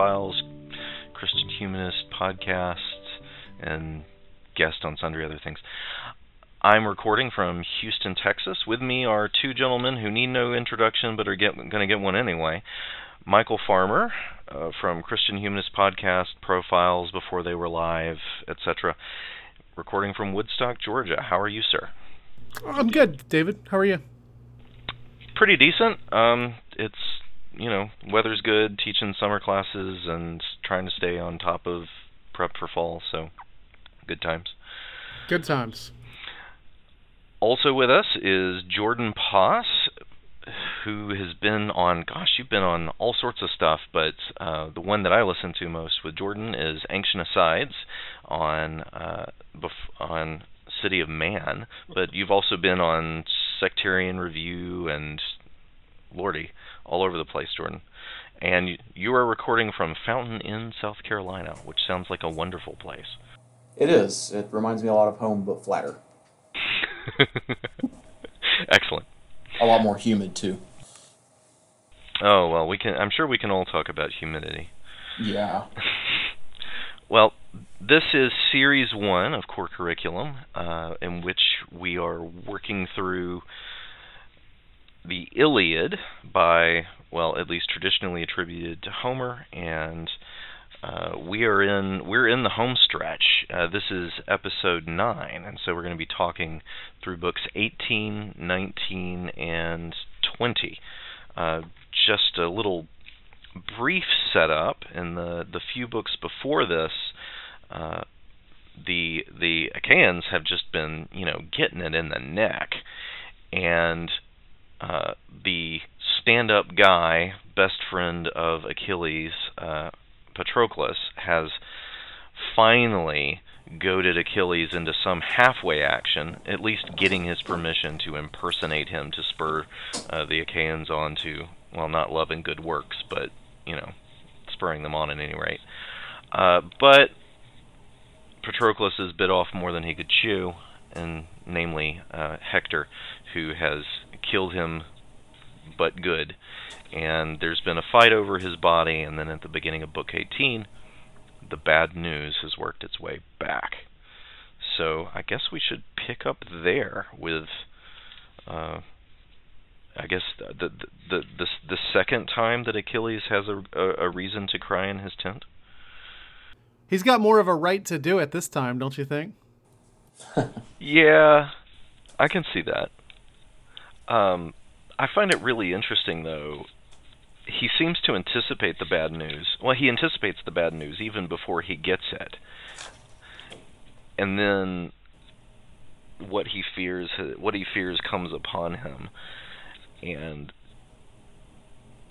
Profiles, Christian Humanist Podcasts, and guest on sundry other things. I'm recording from Houston, Texas. With me are two gentlemen who need no introduction but are going to get one anyway. Michael Farmer uh, from Christian Humanist Podcast, Profiles Before They Were Live, etc. Recording from Woodstock, Georgia. How are you, sir? I'm good, David. How are you? Pretty decent. Um, it's you know weather's good. Teaching summer classes and trying to stay on top of prep for fall. So good times. Good times. Also with us is Jordan Poss, who has been on. Gosh, you've been on all sorts of stuff, but uh, the one that I listen to most with Jordan is Ancient Asides on uh, bef- on City of Man, but you've also been on Sectarian Review and Lordy all over the place, Jordan. And you, you are recording from Fountain Inn, South Carolina, which sounds like a wonderful place. It is. It reminds me a lot of home, but flatter. Excellent. A lot more humid too. Oh well, we can. I'm sure we can all talk about humidity. Yeah. Well, this is series one of core curriculum, uh, in which we are working through the Iliad by, well, at least traditionally attributed to Homer, and uh, we are in we're in the home stretch. Uh, this is episode nine, and so we're going to be talking through books 18, 19, and 20. Uh, just a little brief setup in the the few books before this. Uh, the the Achaeans have just been you know getting it in the neck, and uh, the stand-up guy, best friend of Achilles, uh, Patroclus, has finally goaded Achilles into some halfway action, at least getting his permission to impersonate him to spur uh, the Achaeans on to, well, not love and good works, but, you know, spurring them on at any rate. Uh, but Patroclus has bit off more than he could chew, and namely uh, Hector, who has killed him but good. And there's been a fight over his body, and then at the beginning of Book 18, the bad news has worked its way back. So I guess we should pick up there with, uh, I guess the the the the, the second time that Achilles has a, a, a reason to cry in his tent. He's got more of a right to do it this time, don't you think? yeah, I can see that. Um, I find it really interesting, though. He seems to anticipate the bad news. Well, he anticipates the bad news even before he gets it, and then what he fears, what he fears, comes upon him, and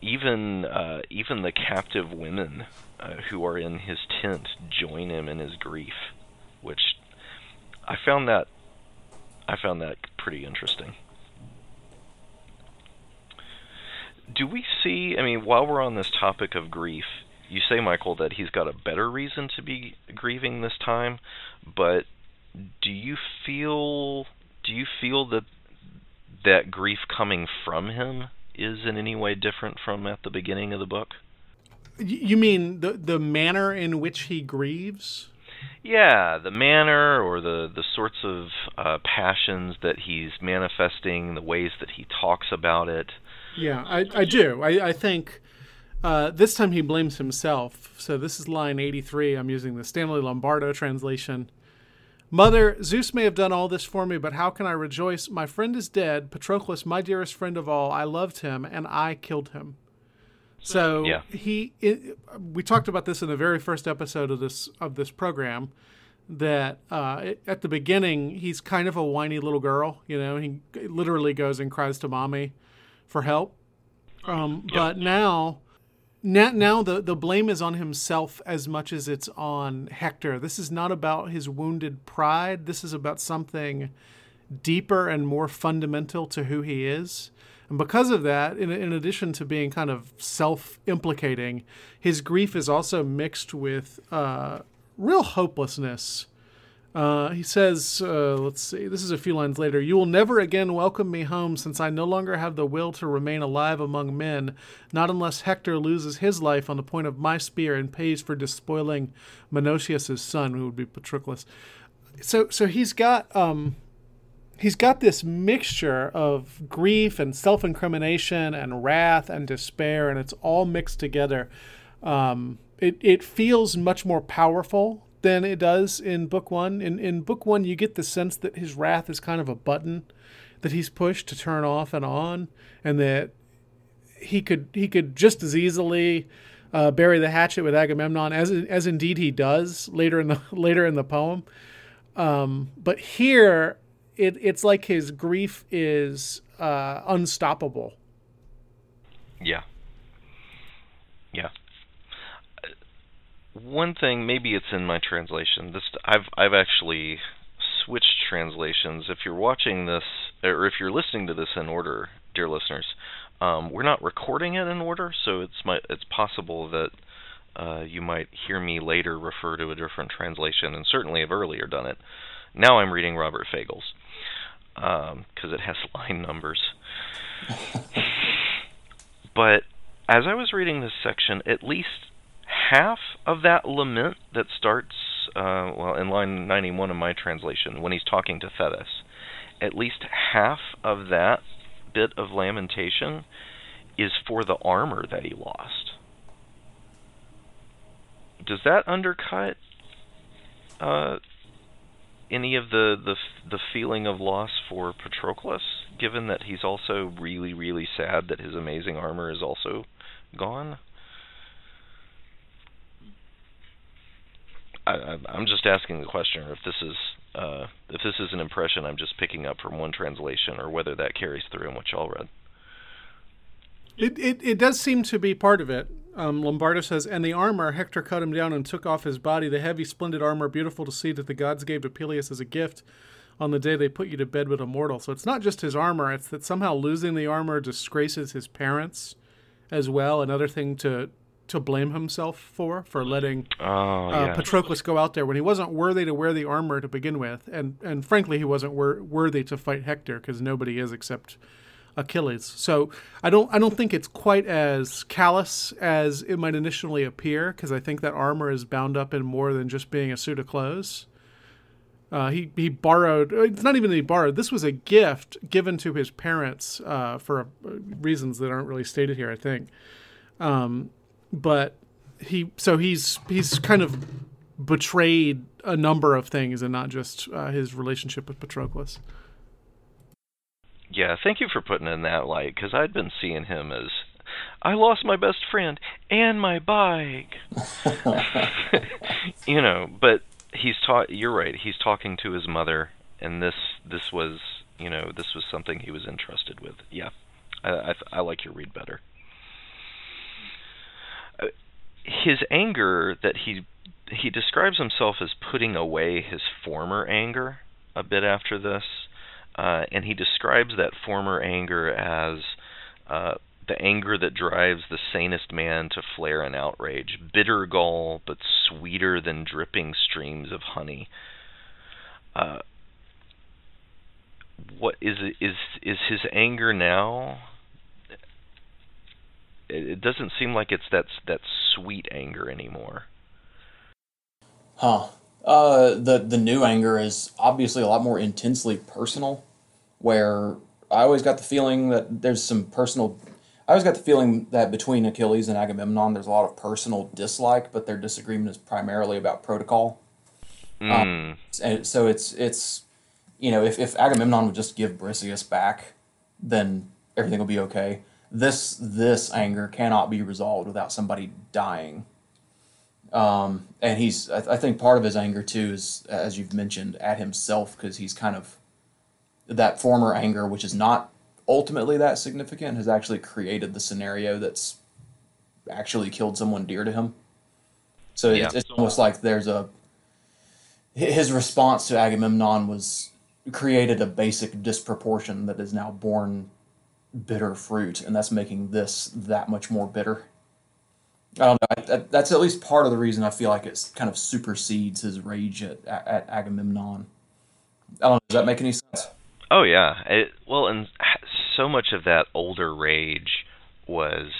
even uh, even the captive women uh, who are in his tent join him in his grief, which I found that I found that pretty interesting. Do we see? I mean, while we're on this topic of grief, you say, Michael, that he's got a better reason to be grieving this time, but do you feel do you feel that that grief coming from him is in any way different from at the beginning of the book? You mean the the manner in which he grieves? Yeah, the manner or the the sorts of uh, passions that he's manifesting, the ways that he talks about it. Yeah, I, I do. I, I think uh, this time he blames himself. So this is line 83. I'm using the Stanley Lombardo translation. Mother, Zeus may have done all this for me, but how can I rejoice? My friend is dead. Patroclus, my dearest friend of all, I loved him, and I killed him. So Yeah. he, it, we talked about this in the very first episode of this of this program. That uh, it- at the beginning he's kind of a whiny little girl, you know. He literally goes and cries to mommy for help. Um, But now, now, now the, the blame is on himself as much as it's on Hector. This is not about his wounded pride. This is about something deeper and more fundamental to who he is. And because of that, in, in addition to being kind of self implicating, his grief is also mixed with uh, real hopelessness. Uh, he says, uh, let's see, this is a few lines later. You will never again welcome me home since I no longer have the will to remain alive among men, not unless Hector loses his life on the point of my spear and pays for despoiling Menoetius' son, who would be Patroclus. So, so he's got, um, he's got this mixture of grief and self-incrimination and wrath and despair, and it's all mixed together. Um, it, it feels much more powerful than it does in book one. In in book one, you get the sense that his wrath is kind of a button that he's pushed to turn off and on, and that he could he could just as easily uh, bury the hatchet with Agamemnon as as indeed he does later in the later in the poem. Um, but here, it it's like his grief is uh, unstoppable. Yeah. Yeah. Uh, One thing, maybe it's in my translation. This I've I've actually switched translations. If you're watching this, or if you're listening to this in order, dear listeners, um, we're not recording it in order, so it's my it's possible that uh, you might hear me later refer to a different translation, and certainly have earlier done it. Now I'm reading Robert Fagles' because it has line numbers. but as I was reading this section, at least half of that lament that starts, uh, well, in line 91 of my translation, when he's talking to Thetis, at least half of that bit of lamentation is for the armor that he lost. Does that undercut uh, any of the, the the feeling of loss for Patroclus, given that he's also really, really sad that his amazing armor is also gone? I, I'm just asking the question, if this is uh, if this is an impression I'm just picking up from one translation, or whether that carries through in what y'all read. It, it, it does seem to be part of it. Um, Lombardo says, and the armor, Hector cut him down and took off his body, the heavy, splendid armor, beautiful to see, that the gods gave to Peleus as a gift on the day they put you to bed with a mortal. So it's not just his armor, it's that somehow losing the armor disgraces his parents as well. Another thing to to blame himself for, for letting Oh uh, Patroclus go out there when he wasn't worthy to wear the armor to begin with, and and frankly he wasn't wor- worthy to fight Hector because nobody is except Achilles. So I don't I don't think it's quite as callous as it might initially appear because I think that armor is bound up in more than just being a suit of clothes. Uh, he he borrowed. It's not even that he borrowed. This was a gift given to his parents uh, for uh, reasons that aren't really stated here. I think, um, but he so he's he's kind of betrayed a number of things and not just uh, his relationship with Patroclus. yeah. Thank you for putting in that light, because I'd been seeing him as I lost my best friend and my bike. you know, but he's taught. You're right. He's talking to his mother, and this this was you know this was something he was entrusted with. Yeah, I I, I like your read better. Uh, His anger that he he describes himself as putting away his former anger a bit after this, uh, and he describes that former anger as uh, the anger that drives the sanest man to flare in outrage, bitter gall, but sweeter than dripping streams of honey. Uh, what is is is his anger now? It, it doesn't seem like it's that that sweet anger anymore. Huh. Uh, the the new anger is obviously a lot more intensely personal. Where I always got the feeling that there's some personal. I always got the feeling that between Achilles and Agamemnon, there's a lot of personal dislike, but their disagreement is primarily about protocol. Mm. And so it's it's, you know, if, if Agamemnon would just give Briseis back, then everything will be okay. This this anger cannot be resolved without somebody dying. Um, and he's I, I think part of his anger too is as you've mentioned at himself because he's kind of that former anger, which is not ultimately that significant, has actually created the scenario that's actually killed someone dear to him. So Yeah. it's, it's almost like there's a his response to Agamemnon was created a basic disproportion that is now borne bitter fruit, and that's making this that much more bitter. I don't know. I, that, that's at least part of the reason I feel like it kind of supersedes his rage at, at Agamemnon. I don't know. Does that make any sense? Oh yeah. It, well, and so much of that older rage was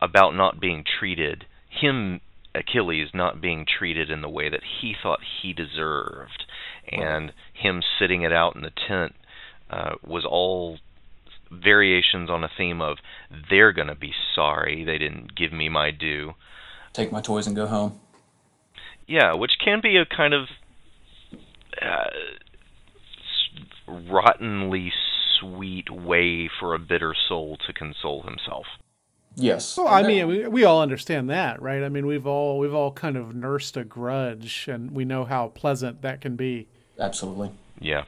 about not being treated him Achilles not being treated in the way that he thought he deserved, and him sitting it out in the tent uh, was all variations on a theme of they're gonna be sorry they didn't give me my due. Take my toys and go home. Yeah, which can be a kind of uh, rottenly sweet way for a bitter soul to console himself. Yes. Well, I mean, we, we all understand that, right? I mean, we've all we've all kind of nursed a grudge, and we know how pleasant that can be. absolutely. Yeah.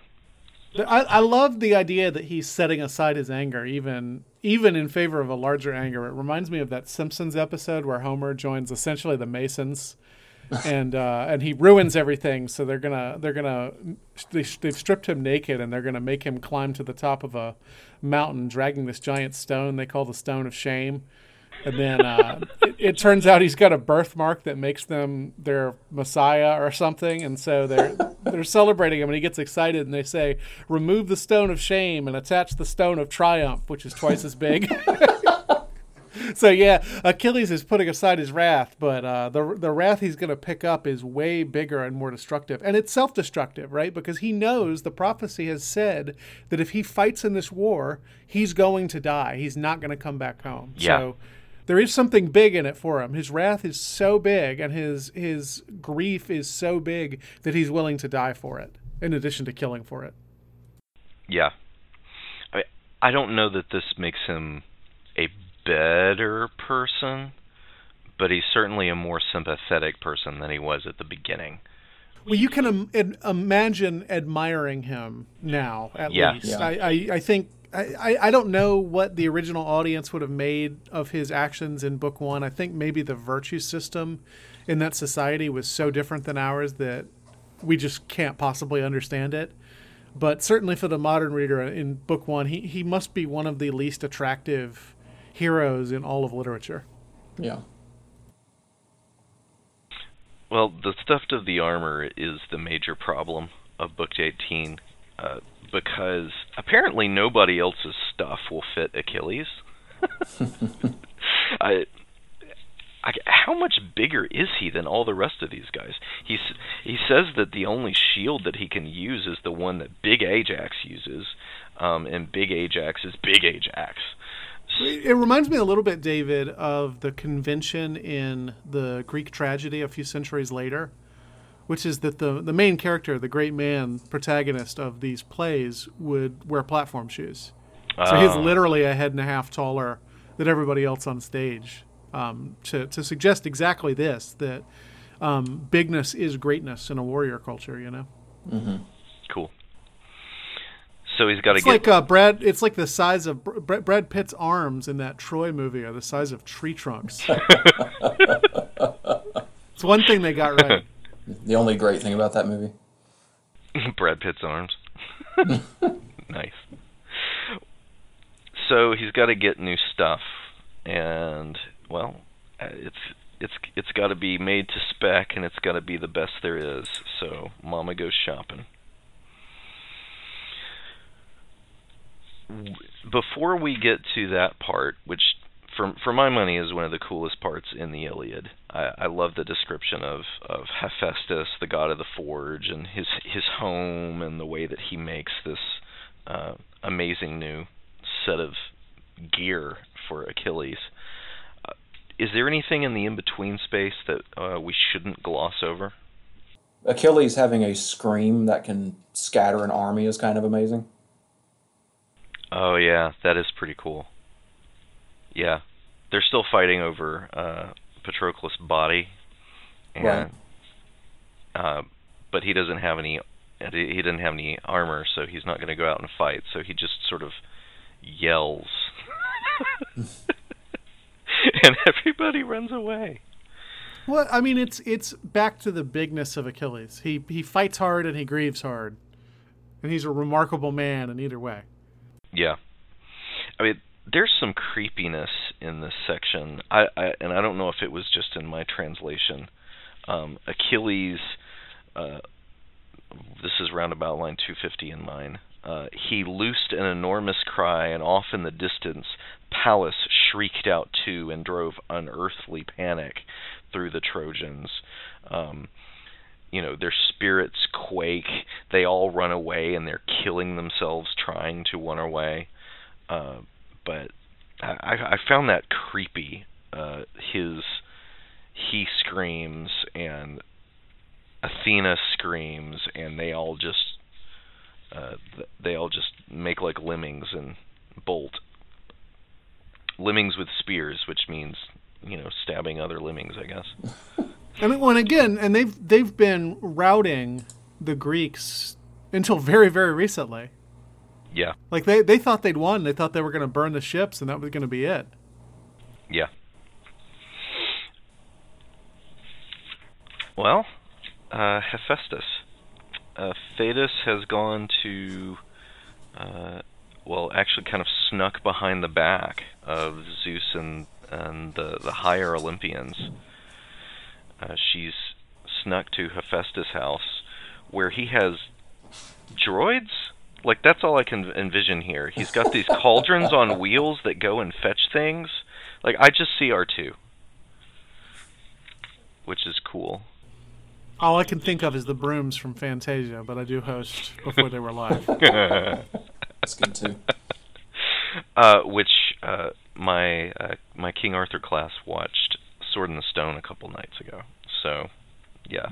I, I love the idea that he's setting aside his anger, even even in favor of a larger anger. It reminds me of that Simpsons episode where Homer joins essentially the Masons, and uh, and he ruins everything. So they're gonna they're gonna they, they've stripped him naked, and they're gonna make him climb to the top of a mountain, dragging this giant stone they call the Stone of Shame. And then uh, it, it turns out he's got a birthmark that makes them their messiah or something, and so they're they're celebrating him, and he gets excited, and they say, "Remove the stone of shame and attach the stone of triumph, which is twice as big." so yeah, Achilles is putting aside his wrath, but uh, the the wrath he's going to pick up is way bigger and more destructive, and it's self-destructive, right? Because he knows the prophecy has said that if he fights in this war, he's going to die. He's not going to come back home. Yeah. So there is something big in it for him. His wrath is so big, and his his grief is so big that he's willing to die for it. In addition to killing for it. Yeah. I I don't know that this makes him a better person, but he's certainly a more sympathetic person than he was at the beginning. Well, you can Im- imagine admiring him now, at Yeah. least. Yeah. I, I, I think I, I- I don't know what the original audience would have made of his actions in book one. I think maybe the virtue system in that society was so different than ours that we just can't possibly understand it. But certainly for the modern reader in book one, he, he must be one of the least attractive heroes in all of literature. Yeah. Well, the theft of the armor is the major problem of book 18 uh, because apparently nobody else's stuff will fit Achilles. I, I, how much bigger is he than all the rest of these guys? He's, he says that the only shield that he can use is the one that Big Ajax uses, um, and Big Ajax is Big Ajax. It reminds me a little bit, David, of the convention in the Greek tragedy a few centuries later, which is that the, the main character, the great man protagonist of these plays, would wear platform shoes. So he's Oh. literally a head and a half taller than everybody else on stage. Um, to, to suggest exactly this that um, bigness is greatness in a warrior culture, you know? Cool. So he's got to It's get like uh, Brad. It's like the size of Br- Brad Pitt's arms in that Troy movie are the size of tree trunks. it's one thing they got right. The only great thing about that movie. Brad Pitt's arms. nice. So he's got to get new stuff, and well, it's it's it's got to be made to spec, and it's got to be the best there is. So Mama goes shopping. Before we get to that part, which for for my money is one of the coolest parts in the Iliad. I, I love the description of of Hephaestus, the god of the forge, and his his home, and the way that he makes this uh, amazing new set of gear for Achilles. Uh, is there anything in the in between space that uh, we shouldn't gloss over? Achilles having a scream that can scatter an army is kind of amazing. Oh yeah, that is pretty cool. Yeah, they're still fighting over uh, Patroclus' body, and Right. uh, but he doesn't have any. He didn't have any armor, so he's not going to go out and fight. So he just sort of yells, and everybody runs away. Well, I mean, it's it's back to the bigness of Achilles. He he fights hard and he grieves hard, and he's a remarkable man in either way. Yeah, I mean, there's some creepiness in this section. I, I and I don't know if it was just in my translation. Um, Achilles, uh, this is roundabout line 250 in mine. Uh, he loosed an enormous cry, and off in the distance, Pallas shrieked out too, and drove unearthly panic through the Trojans. Um, you know, their spirits quake. They all run away, and they're killing themselves trying to run away. Uh, but I, I found that creepy. Uh, his he screams and Athena screams, and they all just uh, they all just make like lemmings and bolt. Lemmings with spears, which means you know stabbing other lemmings, I guess. I And when again, and they've they've been routing the Greeks until very very recently. Yeah, Like they they thought they'd won. They thought they were going to burn the ships, and that was going to be it. yeah. Well, uh, Hephaestus. Uh, Thetis has gone to, uh, well, actually, kind of snuck behind the back of Zeus and and the the higher Olympians. Uh, she's snuck to Hephaestus' house, where he has droids. Like that's all I can envision here. He's got these cauldrons on wheels that go and fetch things. Like I just see R two, which is cool. All I can think of is the brooms from Fantasia, but I do host before they were live. That's good too. uh, which uh, my uh, my King Arthur class watched Sword in the Stone a couple nights ago. So, yeah,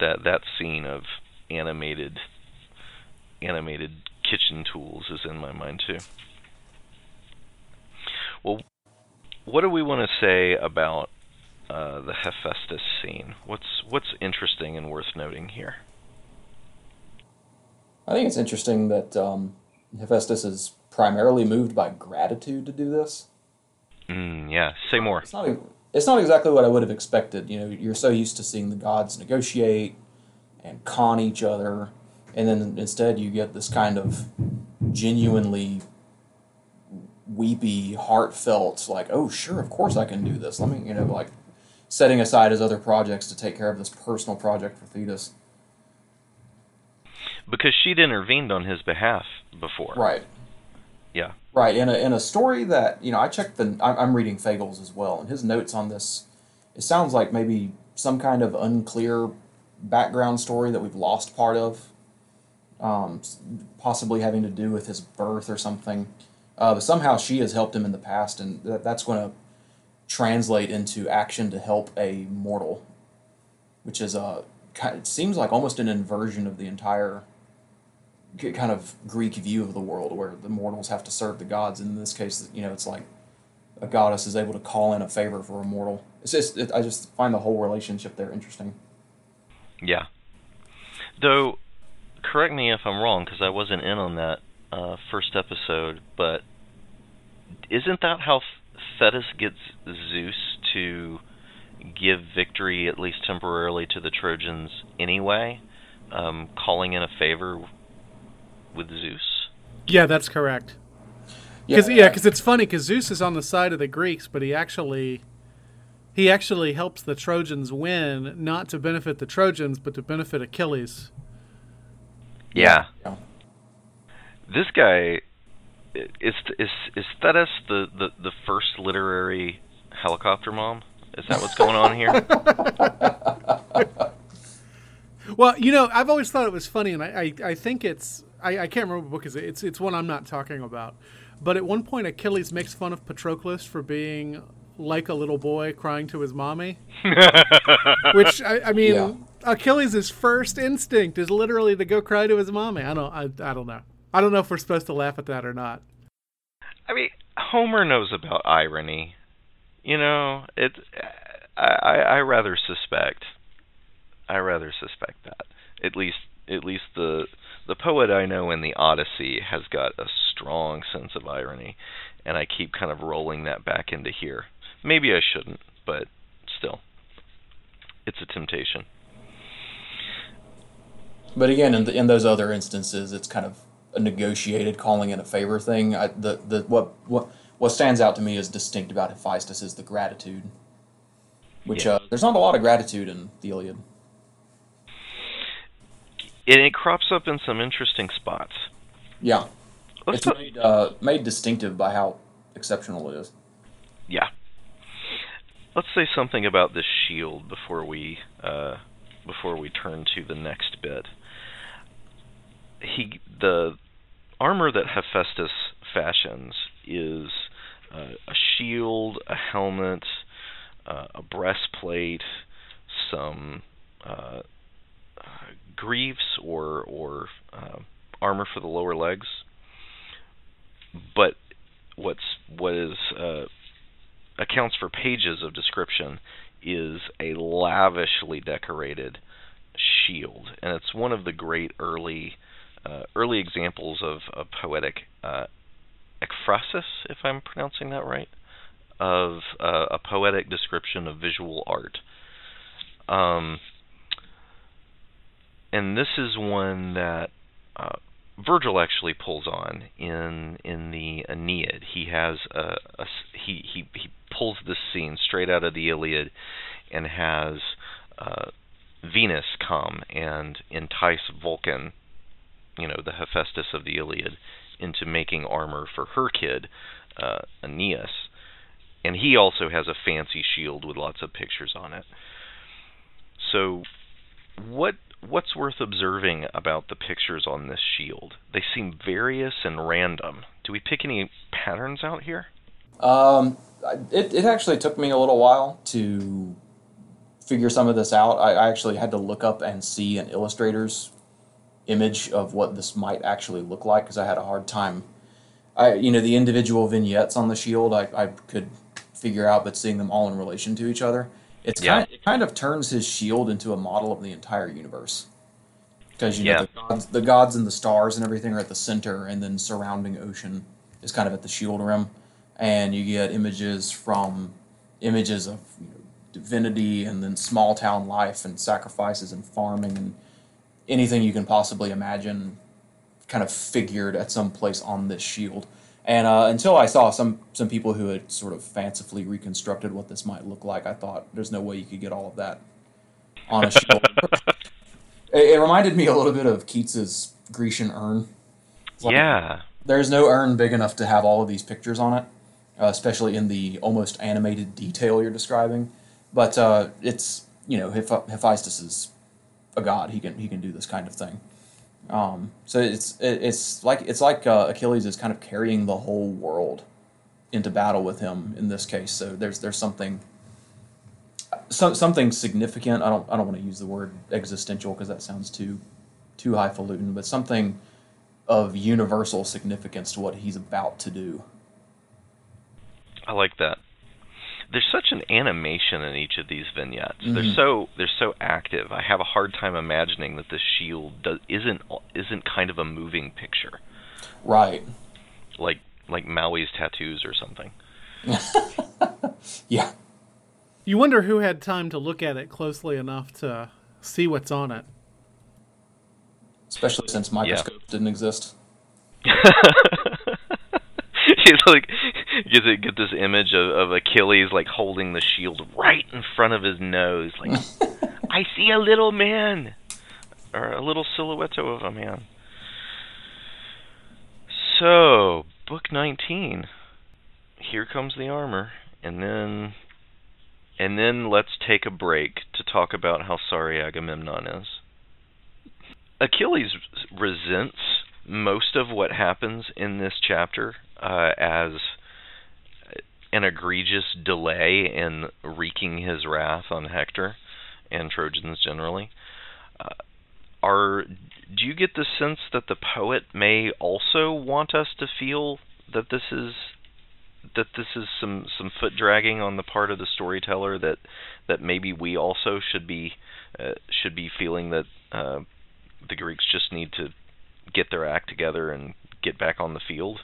that that scene of animated animated kitchen tools is in my mind too. Well, what do we want to say about uh, the Hephaestus scene? What's what's interesting and worth noting here? I think it's interesting that um, Hephaestus is primarily moved by gratitude to do this. Mm, yeah, say more. It's not. It's not exactly what I would have expected. You know, you're so used to seeing the gods negotiate and con each other, and then instead you get this kind of genuinely weepy, heartfelt, like, "Oh, sure, of course I can do this." Let me, you know, like setting aside his other projects to take care of this personal project for Thetis. Because she'd intervened on his behalf before. Right. Yeah. Right, in a in a story that you know, I checked the. I'm, I'm reading Fagles as well, and his notes on this. It sounds like maybe some kind of unclear background story that we've lost part of, um, possibly having to do with his birth or something. Uh, but somehow she has helped him in the past, and that, that's going to translate into action to help a mortal, which is a it seems like almost an inversion of the entire kind of Greek view of the world where the mortals have to serve the gods. In this case, you know, it's like a goddess is able to call in a favor for a mortal. It's just, it, I just find the whole relationship there interesting. Yeah. Though, correct me if I'm wrong, because I wasn't in on that uh, first episode, but isn't that how Thetis gets Zeus to give victory, at least temporarily, to the Trojans anyway? Um, calling in a favor with Zeus? Yeah, that's correct. Because yeah, because it's funny because Zeus is on the side of the Greeks, but he actually he actually helps the Trojans win, not to benefit the Trojans, but to benefit Achilles. Yeah. Yeah. This guy is is is Thetis the, the, the first literary helicopter mom? Is that what's going on here? Well, you know, I've always thought it was funny, and I, I, I think it's I, I can't remember what book is it. It's it's one I'm not talking about. But at one point, Achilles makes fun of Patroclus for being like a little boy crying to his mommy. Which I, I mean, Yeah. Achilles' first instinct is literally to go cry to his mommy. I don't I, I don't know. I don't know if we're supposed to laugh at that or not. I mean, Homer knows about irony. You know, it. I, I I rather suspect. I rather suspect that. At least at least the the poet I know in the Odyssey has got a strong sense of irony, and I keep kind of rolling that back into here. Maybe I shouldn't, but still, it's a temptation. But again, in, the, in those other instances, it's kind of a negotiated calling in a favor thing. I, the the what what what stands out to me as distinct about Hephaestus is the gratitude, which Yeah. uh, there's not a lot of gratitude in the Iliad. And it crops up in some interesting spots. Yeah, Let's it's made uh, made distinctive by how exceptional it is. Yeah. Let's say something about this shield before we uh, before we turn to the next bit. He the armor that Hephaestus fashions is uh, a shield, a helmet, uh, a breastplate, some uh, uh, greaves or or uh, armor for the lower legs. But what's what is uh, accounts for pages of description is a lavishly decorated shield, and it's one of the great early uh, early examples of, of poetic uh, ekphrasis, if I'm pronouncing that right, of uh, a poetic description of visual art. Um, and this is one that uh, Virgil actually pulls on in in the Aeneid. He has a, a he he he pulls this scene straight out of the Iliad, and has uh, Venus come and entice Vulcan, you know, the Hephaestus of the Iliad, into making armor for her kid, uh, Aeneas, and he also has a fancy shield with lots of pictures on it. So, what what's worth observing about the pictures on this shield? They seem various and random. Do we pick any patterns out here? Um, it, it actually took me a little while to figure some of this out. I, I actually had to look up and see an illustrator's image of what this might actually look like because I had a hard time. I you know the individual vignettes on the shield I, I could figure out, but seeing them all in relation to each other, it's Yeah. kind it kind of turns his shield into a model of the entire universe. Because you know Yeah. the, gods, the gods and the stars and everything are at the center, and then surrounding ocean is kind of at the shield rim, and you get images from images of you know, divinity and then small town life and sacrifices and farming and anything you can possibly imagine kind of figured at some place on this shield. And uh, until I saw some some people who had sort of fancifully reconstructed what this might look like, I thought there's no way you could get all of that on a shield. it, it reminded me a little bit of Keats's Grecian urn. Like, yeah. There's no urn big enough to have all of these pictures on it, uh, especially in the almost animated detail you're describing. But uh, it's you know Heph- Hephaestus is a god. He can he can do this kind of thing. Um, so it's it's like it's like uh, Achilles is kind of carrying the whole world into battle with him in this case. So there's there's something some, something significant. I don't I don't want to use the word existential because that sounds too too highfalutin, but something of universal significance to what he's about to do. I like that. There's such an animation in each of these vignettes. They're Mhm. so they're so active. I have a hard time imagining that this shield does, isn't isn't kind of a moving picture, Right. like like Maui's tattoos or something. Yeah. You wonder who had time to look at it closely enough to see what's on it. Especially since microscopes didn't exist. He's like get get this image of, of Achilles like holding the shield right in front of his nose, like I see a little man or a little silhouette of a man. So, book 19. Here comes the armor, and then and then let's take a break to talk about how sorry Agamemnon is. Achilles resents most of what happens in this chapter uh, as an egregious delay in wreaking his wrath on Hector and Trojans generally. Uh, are do you get the sense that the poet may also want us to feel that this is that this is some some foot dragging on the part of the storyteller that that maybe we also should be uh, should be feeling that uh, the Greeks just need to get their act together and get back on the field.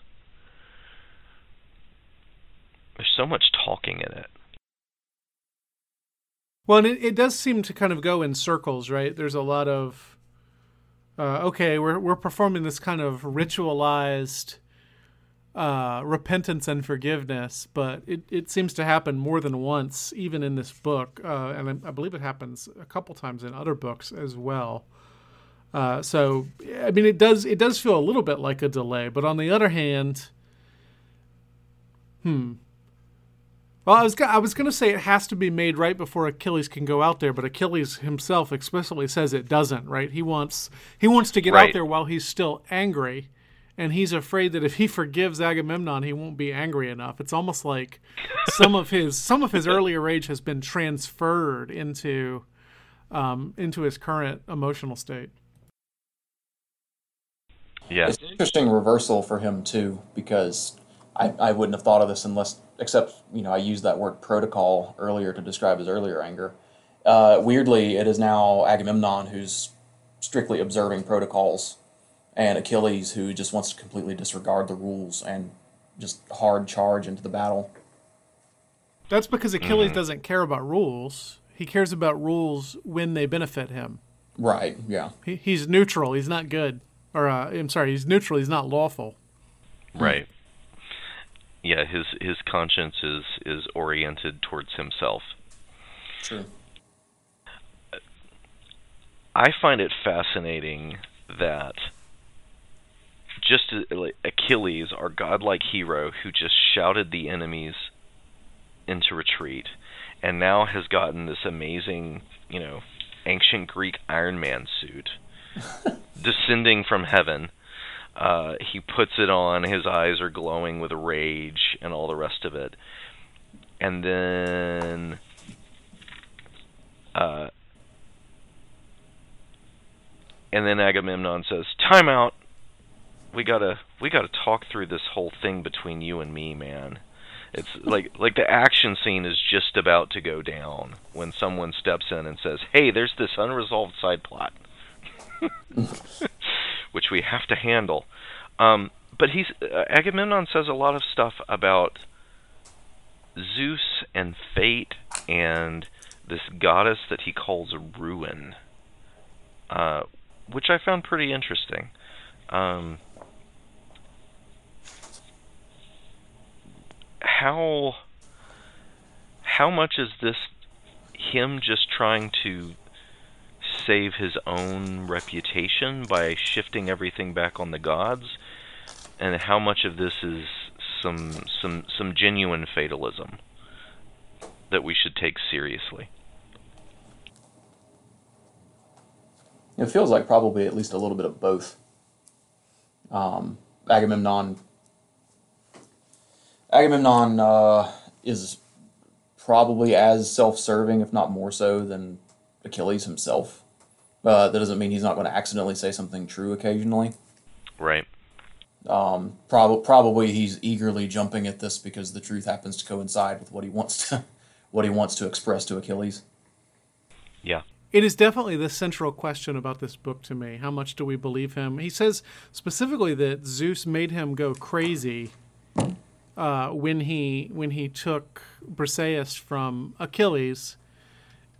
There's so much talking in it. Well, and it, it does seem to kind of go in circles, right? There's a lot of uh, okay, we're we're performing this kind of ritualized uh, repentance and forgiveness, but it, it seems to happen more than once, even in this book, uh, and I, I, believe it happens a couple times in other books as well. Uh, so, I mean, it does it does feel a little bit like a delay, but on the other hand, hmm. Well, I was I was going to say it has to be made right before Achilles can go out there, but Achilles himself explicitly says it doesn't. Right? He wants he wants to get right. out there while he's still angry, and he's afraid that if he forgives Agamemnon, he won't be angry enough. It's almost like some of his some of his earlier rage has been transferred into um, into his current emotional state. Yeah. It's an interesting reversal for him too, because I, I wouldn't have thought of this unless except you know I used that word protocol earlier to describe his earlier anger. Uh, weirdly, it is now Agamemnon who's strictly observing protocols, and Achilles who just wants to completely disregard the rules and just hard charge into the battle. That's because Achilles mm-hmm. doesn't care about rules. He cares about rules when they benefit him. Right. Yeah. He, he's neutral. He's not good or uh, I'm sorry, he's neutral. He's not lawful. Right. Yeah, his his conscience is is oriented towards himself. True. I find it fascinating that just uh, Achilles, our godlike hero, who just shouted the enemies into retreat, and now has gotten this amazing, you know, ancient Greek Iron Man suit descending from heaven. Uh, he puts it on. His eyes are glowing with rage and all the rest of it. And then, uh, and then Agamemnon says, "Time out. We gotta we gotta talk through this whole thing between you and me, man." It's like like the action scene is just about to go down when someone steps in and says, "Hey, there's this unresolved side plot." which we have to handle. Um, but he's uh, Agamemnon says a lot of stuff about Zeus and fate and this goddess that he calls ruin, uh, which I found pretty interesting. Um, how how much is this him just trying to save his own reputation by shifting everything back on the gods, and how much of this is some some some genuine fatalism that we should take seriously. It feels like probably at least a little bit of both. Um, Agamemnon. Agamemnon uh, is probably as self-serving, if not more so, than Achilles himself. Uh, that doesn't mean he's not going to accidentally say something true occasionally. Right. Um, prob- probably he's eagerly jumping at this because the truth happens to coincide with what he wants to what he wants to express to Achilles. Yeah. It is definitely the central question about this book to me. How much do we believe him? He says specifically that Zeus made him go crazy uh, when he when he took Briseis from Achilles,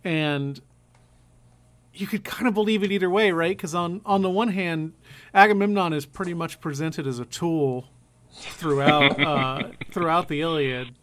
and you could kind of believe it either way, right? Because on on the one hand, Agamemnon is pretty much presented as a tool throughout uh, throughout the Iliad,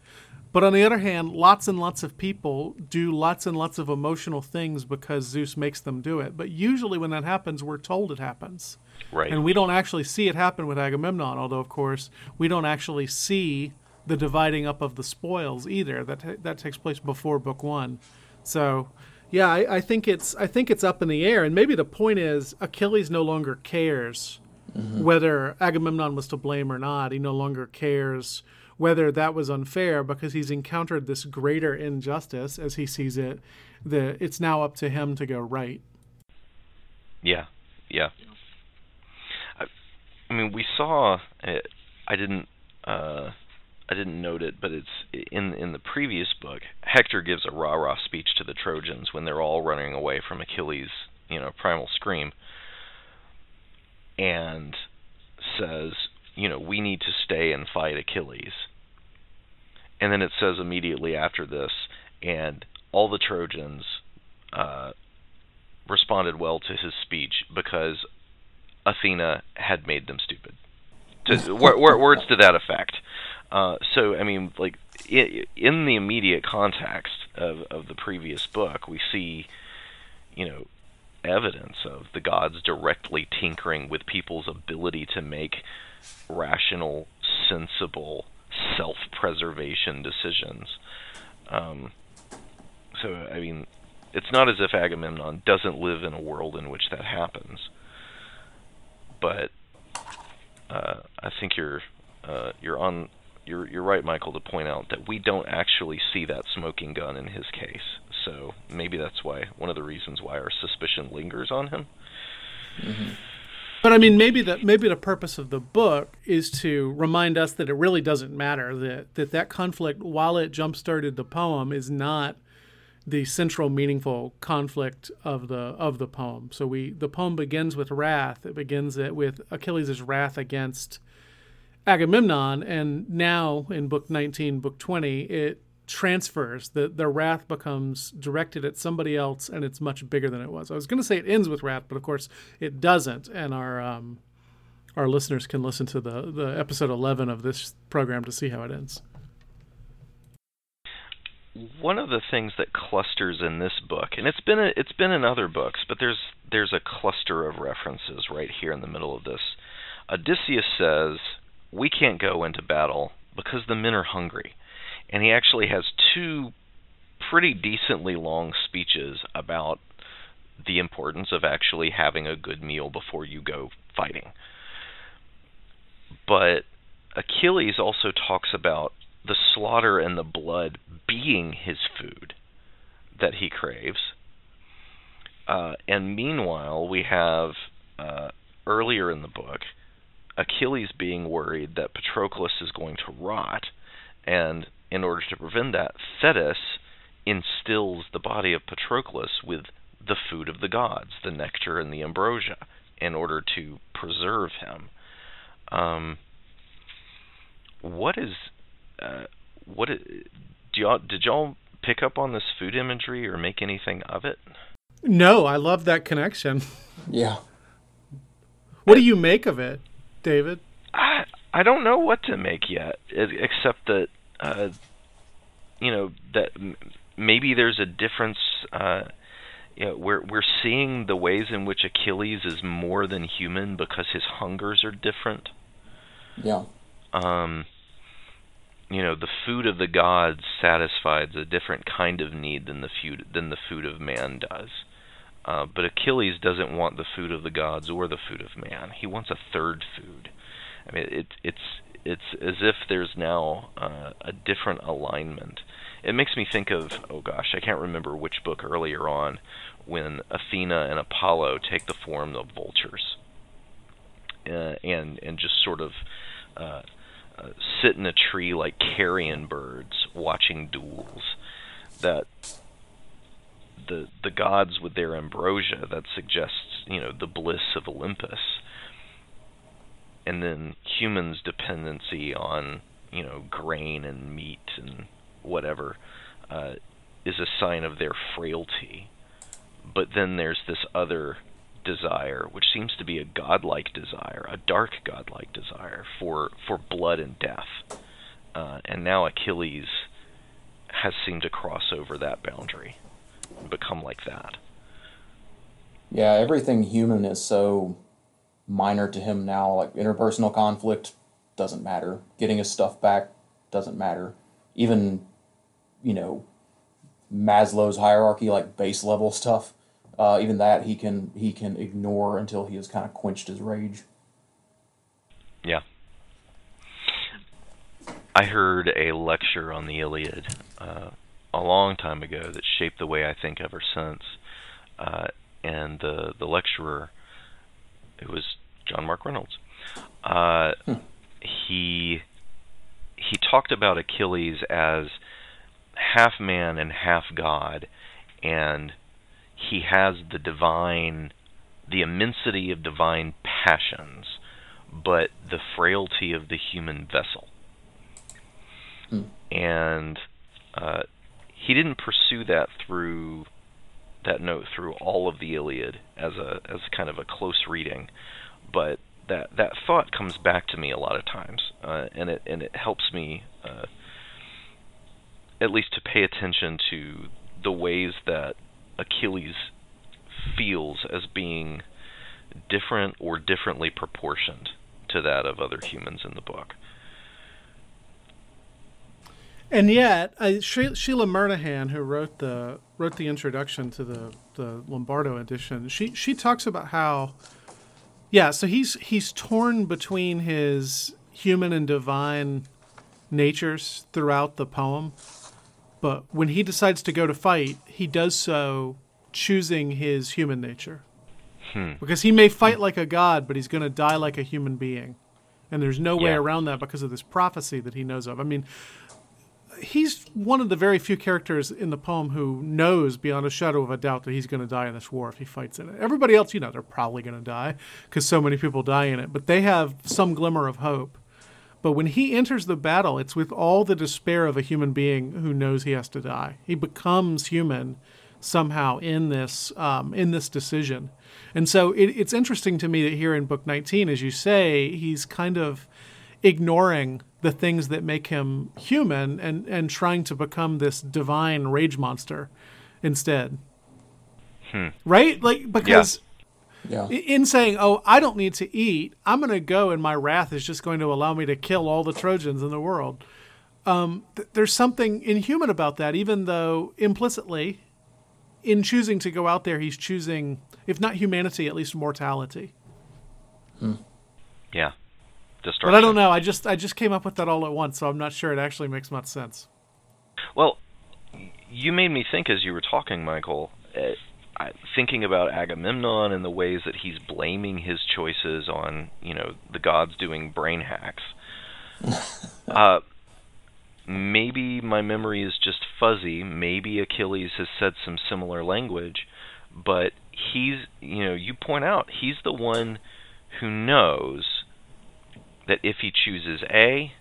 but on the other hand, lots and lots of people do lots and lots of emotional things because Zeus makes them do it. But usually, when that happens, we're told it happens, right? And we don't actually see it happen with Agamemnon. Although, of course, we don't actually see the dividing up of the spoils either. That that takes place before Book One, so yeah, I, I, think it's I think it's up in the air, and maybe the point is Achilles no longer cares mm-hmm. whether Agamemnon was to blame or not. He no longer cares whether that was unfair because he's encountered this greater injustice as he sees it. That it's now up to him to go right. Yeah, yeah. I, I mean, we saw. Uh, I didn't. Uh, I didn't note it, but it's in in the previous book. Hector gives a rah rah speech to the Trojans when they're all running away from Achilles, you know, primal scream, and says, you know, we need to stay and fight Achilles. And then it says immediately after this, and all the Trojans uh, responded well to his speech because Athena had made them stupid. To, words to that effect. Uh, so, I mean, like in the immediate context of, of the previous book, we see, you know, evidence of the gods directly tinkering with people's ability to make rational, sensible, self-preservation decisions. Um, so, I mean, it's not as if Agamemnon doesn't live in a world in which that happens. But uh, I think you're uh, you're on you're you're right, Michael, to point out that we don't actually see that smoking gun in his case. So maybe that's why one of the reasons why our suspicion lingers on him. Mm-hmm. But I mean, maybe the maybe the purpose of the book is to remind us that it really doesn't matter that that that conflict, while it jump started the poem, is not the central meaningful conflict of the of the poem. So we the poem begins with wrath. It begins it with Achilles' wrath against Agamemnon, and now in book 19, book 20, it transfers. The the wrath becomes directed at somebody else, and it's much bigger than it was. I was going to say it ends with wrath, but of course it doesn't. And our um, our listeners can listen to the the episode 11 of this program to see how it ends one of the things that clusters in this book, and it's been a, it's been in other books, but there's there's a cluster of references right here in the middle of this. Odysseus says, "We can't go into battle because the men are hungry," and he actually has two pretty decently long speeches about the importance of actually having a good meal before you go fighting. But Achilles also talks about the slaughter and the blood being his food that he craves. Uh, and meanwhile, we have uh, earlier in the book Achilles being worried that Patroclus is going to rot, and in order to prevent that, Thetis instills the body of Patroclus with the food of the gods, the nectar and the ambrosia, in order to preserve him. Um, what is uh, what do y'all did y'all pick up on this food imagery or make anything of it? No, I love that connection. Yeah. What do you make of it, David? I I don't know what to make yet, except that uh, you know that maybe there's a difference. Uh, you know, we're we're seeing the ways in which Achilles is more than human because his hungers are different. Yeah. Um, you know the food of the gods satisfies a different kind of need than the food than the food of man does. Uh, but Achilles doesn't want the food of the gods or the food of man. He wants a third food. I mean, it, it's it's as if there's now uh, a different alignment. It makes me think of oh gosh, I can't remember which book earlier on when Athena and Apollo take the form of vultures, uh, and and just sort of uh, uh, sit in a tree like carrion birds watching duels. That the the gods with their ambrosia that suggests you know the bliss of Olympus, and then humans' dependency on you know grain and meat and whatever uh, is a sign of their frailty. But then there's this other desire, which seems to be a godlike desire, a dark godlike desire for for blood and death. Uh, and now Achilles has seemed to cross over that boundary, become like that. Yeah, everything human is so minor to him now. Like interpersonal conflict doesn't matter. Getting his stuff back doesn't matter. Even, you know, Maslow's hierarchy, like base level stuff, uh, even that he can he can ignore until he has kind of quenched his rage. Yeah. I heard a lecture on the Iliad uh, a long time ago that shaped the way I think ever since. Uh, and the the lecturer, it was John Mark Reynolds. Uh, hmm. He he talked about Achilles as half man and half god, and he has the divine, the immensity of divine passions, but the frailty of the human vessel. Hmm. And uh, he didn't pursue that through that note through all of the Iliad as a as kind of a close reading, but that that thought comes back to me a lot of times, uh, and it and it helps me uh, at least to pay attention to the ways that Achilles feels as being different or differently proportioned to that of other humans in the book. And yet, uh, Sheila Murnaghan, who wrote the wrote the introduction to the the Lombardo edition, she she talks about how, yeah, so he's he's torn between his human and divine natures throughout the poem, but when he decides to go to fight, he does so choosing his human nature, Hmm. because he may fight like a god, but he's going to die like a human being, and there's no way around that because of this prophecy that he knows of. I mean he's one of the very few characters in the poem who knows beyond a shadow of a doubt that he's going to die in this war if he fights in it. Everybody else, you know, they're probably going to die because so many people die in it, but they have some glimmer of hope. But when he enters the battle, it's with all the despair of a human being who knows he has to die. He becomes human somehow in this um, in this decision, and so it, it's interesting to me that here in book 19, as you say, he's kind of ignoring the things that make him human and, and trying to become this divine rage monster instead. Hmm. Right? Like, because Yeah. i- in saying, oh, I don't need to eat, I'm going to go and my wrath is just going to allow me to kill all the Trojans in the world. Um, th- there's something inhuman about that, even though implicitly, in choosing to go out there, he's choosing, if not humanity, at least mortality. Yeah. Destruction. But I don't know. I just I just came up with that all at once, so I'm not sure it actually makes much sense. Well, you made me think as you were talking, Michael. Uh, I, thinking about Agamemnon and the ways that he's blaming his choices on, you know, the gods doing brain hacks. uh, maybe my memory is just fuzzy. Maybe Achilles has said some similar language, but he's, you know, you point out he's the one who knows that if he chooses A,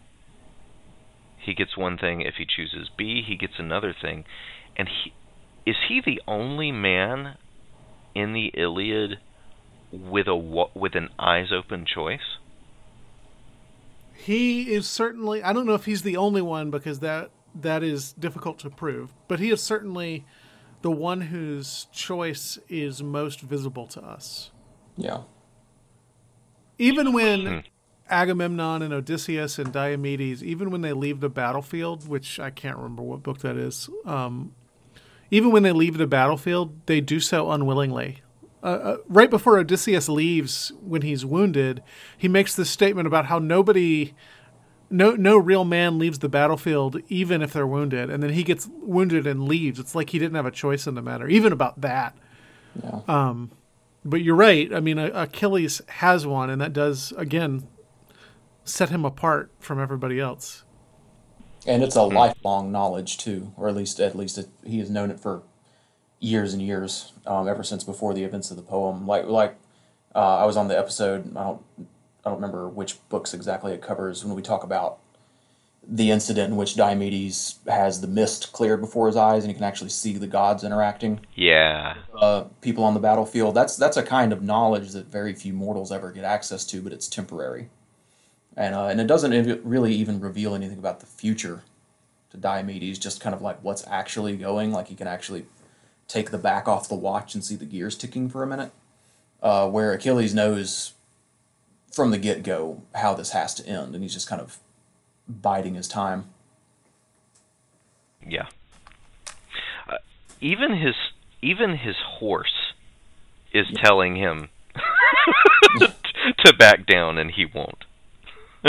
he gets one thing. If he chooses B, he gets another thing. And he is he the only man in the Iliad with a with an eyes open choice? He is certainly I don't know if he's the only one because that that is difficult to prove, but he is certainly the one whose choice is most visible to us. Yeah. Even when Hmm. Agamemnon and Odysseus and Diomedes, even when they leave the battlefield, which I can't remember what book that is, um, even when they leave the battlefield, they do so unwillingly. Uh, uh, right before Odysseus leaves, when he's wounded, he makes this statement about how nobody, no, no real man leaves the battlefield, even if they're wounded, and then he gets wounded and leaves. It's like he didn't have a choice in the matter, even about that. Yeah. But you're right. I mean, Achilles has one, and that does again set him apart from everybody else. and it's a lifelong knowledge too, or at least at least it, he has known it for years and years, um, ever since before the events of the poem. Like like uh, I was on the episode. I don't I don't remember which books exactly it covers when we talk about the incident in which Diomedes has the mist cleared before his eyes and he can actually see the gods interacting Yeah. uh, people on the battlefield. That's that's a kind of knowledge that very few mortals ever get access to, but it's temporary, and uh, and it doesn't ev- really even reveal anything about the future to Diomedes. Just kind of like what's actually going. Like he can actually take the back off the watch and see the gears ticking for a minute. Uh, where Achilles knows from the get go how this has to end, and he's just kind of biding his time. Yeah. Uh, even his even his horse is telling him to back down, and he won't.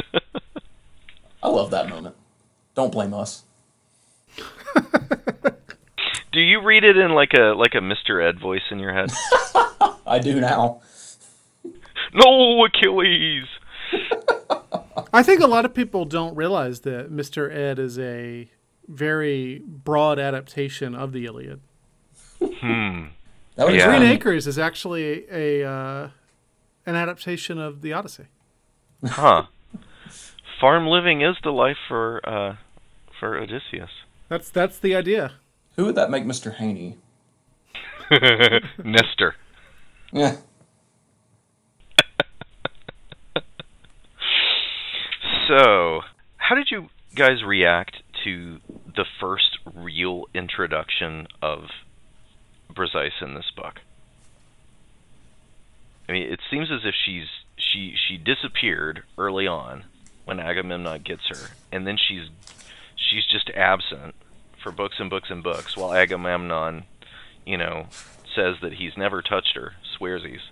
I love that moment. Don't blame us. Do you read it in like a like a Mr. Ed voice in your head? I do now. no, Achilles. I think a lot of people don't realize that Mr. Ed is a very broad adaptation of the Iliad. Hmm. That would Yeah. Green Acres is actually a uh, an adaptation of the Odyssey. Huh. Farm living is the life for uh, for Odysseus. That's that's the idea. Who would that make Mr. Haney? Nestor. Yeah. So, how did you guys react to the first real introduction of Briseis in this book? I mean, it seems as if she's she she disappeared early on when Agamemnon gets her, and then she's she's just absent for books and books and books while Agamemnon, you know, says that he's never touched her, swears he's.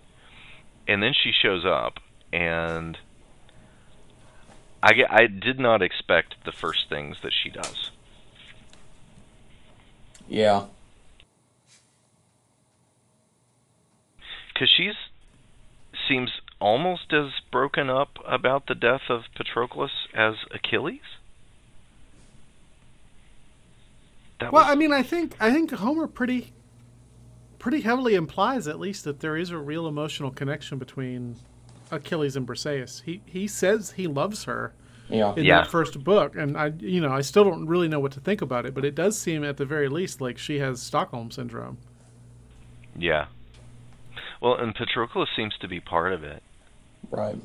And then she shows up and I, I did not expect the first things that she does. Yeah. Because she's seems almost as broken up about the death of Patroclus as Achilles. That Well, was, I mean, I think I think Homer pretty pretty heavily implies at least that there is a real emotional connection between Achilles and Briseis. He he says he loves her Yeah. in Yeah. that first book, and I you know I still don't really know what to think about it, but it does seem at the very least like she has Stockholm syndrome. yeah. Well, and Patroclus seems to be part of it. Right.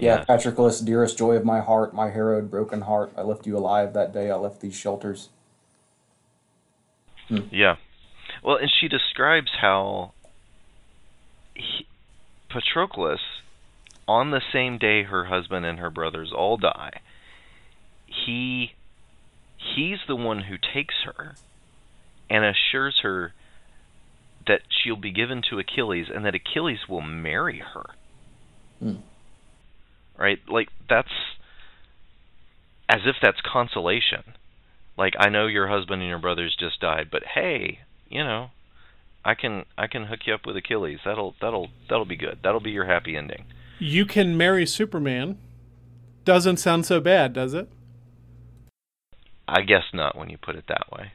Yeah, Yeah. Patroclus, dearest joy of my heart, my harrowed, broken heart, I left you alive that day I left these shelters. Hmm. Yeah. Well, and she describes how he, Patroclus, on the same day her husband and her brothers all die, he he's the one who takes her and assures her that she'll be given to Achilles and that Achilles will marry her. Hmm. Right? Like that's as if that's consolation. Like I know your husband and your brothers just died, but hey, you know, I can I can hook you up with Achilles. That'll that'll that'll be good. That'll be your happy ending. You can marry Superman. Doesn't sound so bad, does it? I guess not when you put it that way.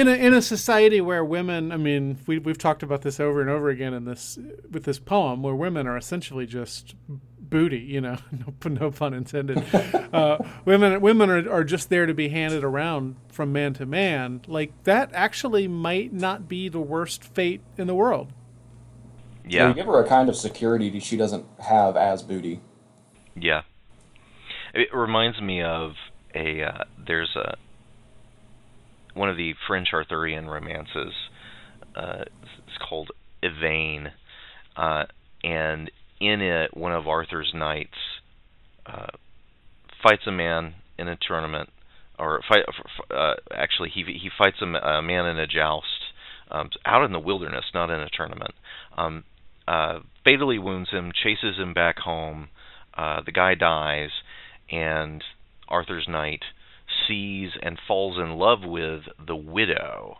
In a in a society where women, I mean, we we've talked about this over and over again in this with this poem, where women are essentially just booty, you know, no, no pun intended. uh, women women are, are just there to be handed around from man to man. Like that actually might not be the worst fate in the world. Yeah. Yeah. You give her a kind of security that she doesn't have as booty. Yeah. It reminds me of a uh, there's a one of the French Arthurian romances. Uh, it's called Yvain, uh, and in it, one of Arthur's knights uh, fights a man in a tournament, or fight. Uh, actually, he he fights a, a man in a joust um, out in the wilderness, not in a tournament. Um, uh, fatally wounds him, chases him back home. Uh, the guy dies, and Arthur's knight sees and falls in love with the widow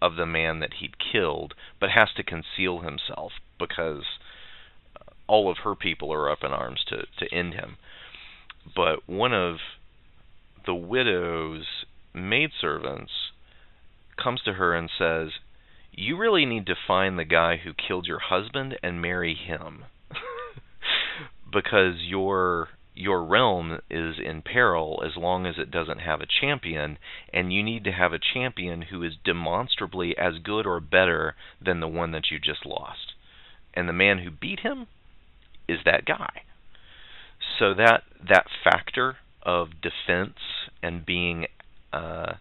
of the man that he'd killed, but has to conceal himself because all of her people are up in arms to, to end him. But one of the widow's maidservants comes to her and says, You really need to find the guy who killed your husband and marry him. because your your realm is in peril as long as it doesn't have a champion, and you need to have a champion who is demonstrably as good or better than the one that you just lost. And the man who beat him is that guy. So that that factor of defense and being uh,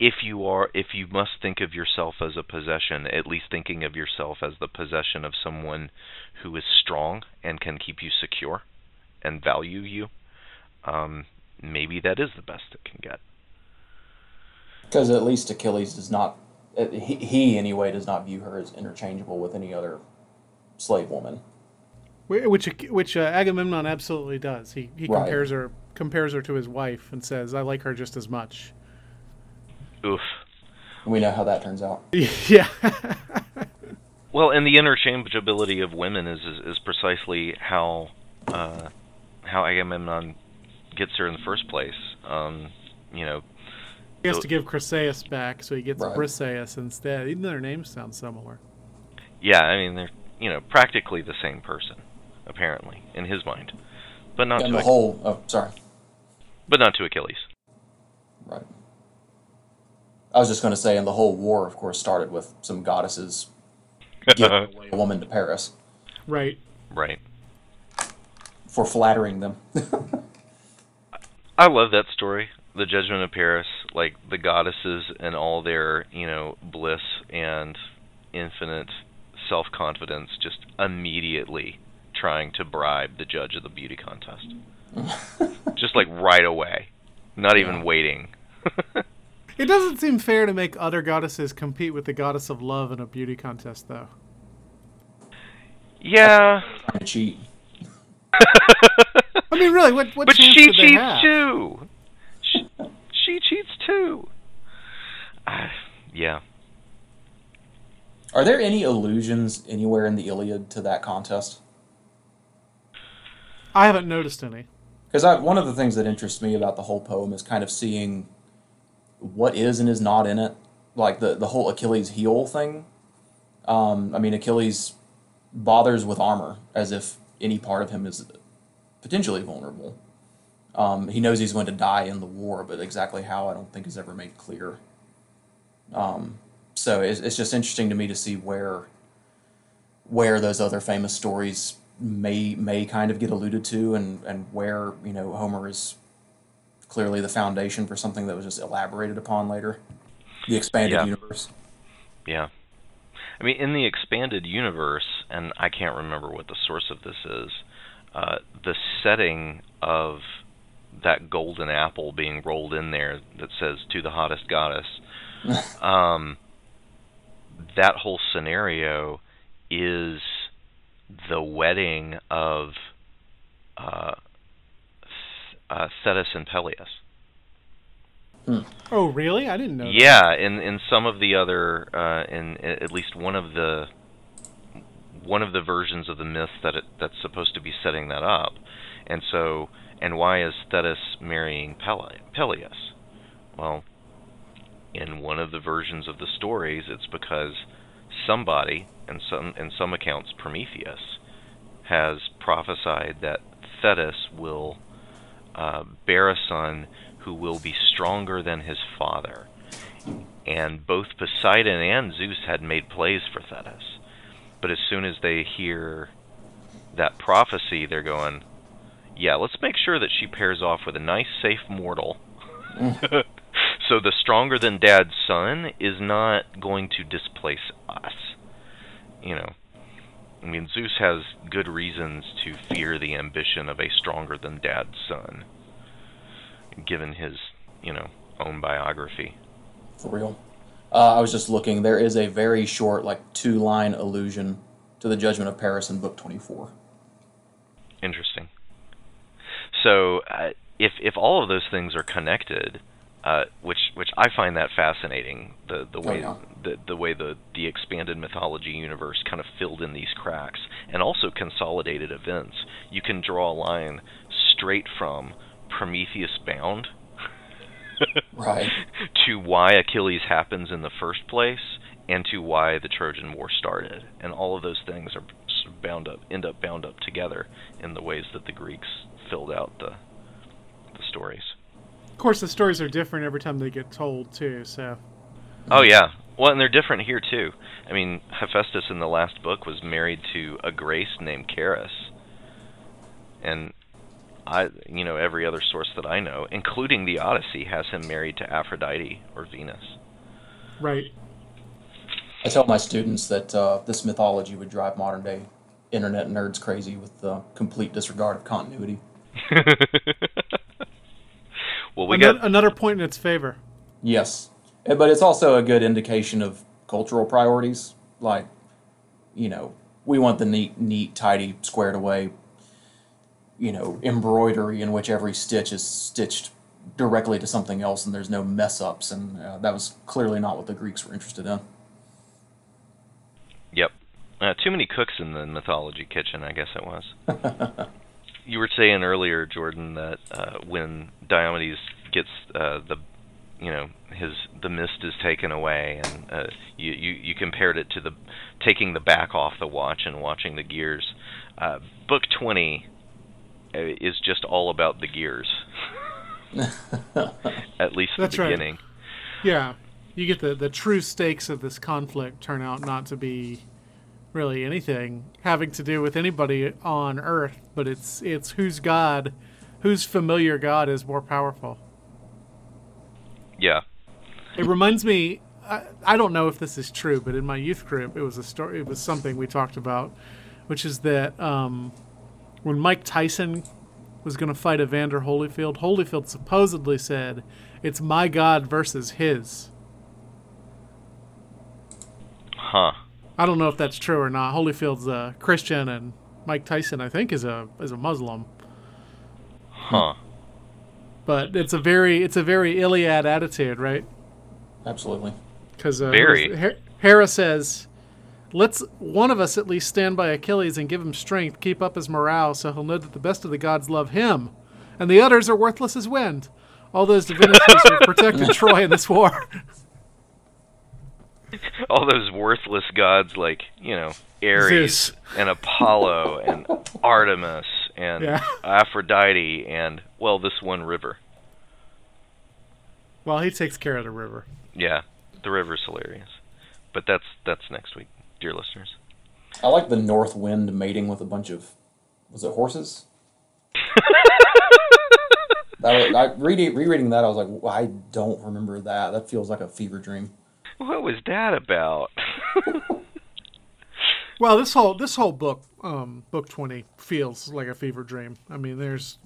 if you are if you must think of yourself as a possession, at least thinking of yourself as the possession of someone who is strong and can keep you secure and value you, um, maybe that is the best it can get. Because at least Achilles does not, uh, he, he anyway, does not view her as interchangeable with any other slave woman. Which which uh, Agamemnon absolutely does. He he Right. compares her compares her to his wife and says, "I like her just as much." Oof. We know how that turns out. yeah. Well, and the interchangeability of women is is, is precisely how uh, how Agamemnon gets her in the first place. Um, you know, He has So- to give Chryseis back, so he gets Right. Briseis instead. Even though their names sound similar. yeah, I mean they're you know practically the same person, apparently in his mind, but not And to the Ach- whole, oh, sorry, but not to Achilles. right. I was just going to say, and the whole war, of course, started with some goddesses giving away a woman to Paris Right. Right. For flattering them. I love that story, the Judgment of Paris, like the goddesses and all their, you know, bliss and infinite self-confidence just immediately trying to bribe the judge of the beauty contest. just like right away. Not even Yeah. waiting. It doesn't seem fair to make other goddesses compete with the goddess of love in a beauty contest, though. yeah. trying to cheat. I mean, really, what what but chance she did they cheats have? too. She, she cheats too. Ah, yeah. Are there any allusions anywhere in the Iliad to that contest? I haven't noticed any. Because one of the things that interests me about the whole poem is kind of seeing what is and is not in it, like the the whole Achilles heel thing. Um, I mean, Achilles bothers with armor as if any part of him is potentially vulnerable. Um, he knows he's going to die in the war, but exactly how I don't think is ever made clear. Um, so it's, it's just interesting to me to see where where those other famous stories may may kind of get alluded to and and where you know Homer is clearly the foundation for something that was just elaborated upon later the expanded Yeah. universe Yeah. I mean, in the expanded universe, and I can't remember what the source of this is, uh, the setting of that golden apple being rolled in there that says "to the hottest goddess," um, that whole scenario is the wedding of uh, uh, Thetis and Peleus. Oh, really? I didn't know. that. Yeah, in in some of the other, uh, in a- at least one of the one of the versions of the myth that it, that's supposed to be setting that up, and so and why is Thetis marrying Pele, Peleus? Well, in one of the versions of the stories, it's because somebody, and some in some accounts Prometheus, has prophesied that Thetis will uh, bear a son who will be stronger than his father. And both Poseidon and Zeus had made plays for Thetis. But as soon as they hear that prophecy, they're going, yeah, let's make sure that she pairs off with a nice, safe mortal. so the stronger than dad's son is not going to displace us. You know, I mean, Zeus has good reasons to fear the ambition of a stronger than dad's son, given his, you know, own biography. for real uh, i was just looking there is a very short like two line allusion to the judgment of paris in book 24 Interesting. So, uh, if if all of those things are connected, uh, which which I find that fascinating, the the way yeah. the the way the the expanded mythology universe kind of filled in these cracks, and also consolidated events. You can draw a line straight from Prometheus Bound right to why Achilles happens in the first place and to why the Trojan War started. And all of those things are bound up end up bound up together in the ways that the Greeks filled out the the stories. Of course, the stories are different every time they get told too. So Oh yeah. Well, and they're different here too. I mean, Hephaestus in the last book was married to a Grace named Charis. And I, you know, every other source that I know, including the Odyssey, has him married to Aphrodite or Venus. right. i tell my students that uh, this mythology would drive modern day internet nerds crazy with the complete disregard of continuity well, we Ano- got another point in its favor. Yes, Eh, but it's also a good indication of cultural priorities. Like, you know, we want the neat, neat, tidy, squared away, you know, embroidery in which every stitch is stitched directly to something else, and there's no mess ups. And uh, that was clearly not what the Greeks were interested in. Yep. Uh, too many cooks in the mythology kitchen, I guess it was. you were saying earlier, Jordan, that uh, when Diomedes gets uh, the, you know, his the mist is taken away, and uh, you, you you compared it to the taking the back off the watch and watching the gears. Uh, book twenty uh, is just all about the gears. At least That's the right. beginning. Yeah, you get the the true stakes of this conflict turn out not to be really anything having to do with anybody on Earth, but it's it's whose god, whose familiar god is more powerful. Yeah. It reminds me. I, I don't know if this is true, but in my youth group, it was a story. It was something we talked about, which is that um, when Mike Tyson was going to fight Evander Holyfield, Holyfield supposedly said, "It's my God versus his." Huh. I don't know if that's true or not. Holyfield's a Christian, and Mike Tyson, I think, is a is a Muslim. Huh. But it's a very it's a very Iliad attitude, right? Absolutely. Because uh, Very. what is Hera says, "Let's one of us at least stand by Achilles and give him strength, keep up his morale, so he'll know that the best of the gods love him, and the others are worthless as wind. All those divinities who have protected Troy in this war." all those worthless gods like you know Ares Zeus. and Apollo and Artemis and Yeah. Aphrodite and well this one river. well, he takes care of the river. Yeah, the river's hilarious. But that's that's next week, dear listeners. I like the north wind mating with a bunch of was it horses? that was, I reading rereading that I was like "Well, I don't remember that. That feels like a fever dream. What was that about? Well, this whole this whole book, um, book twenty, feels like a fever dream. I mean, there's,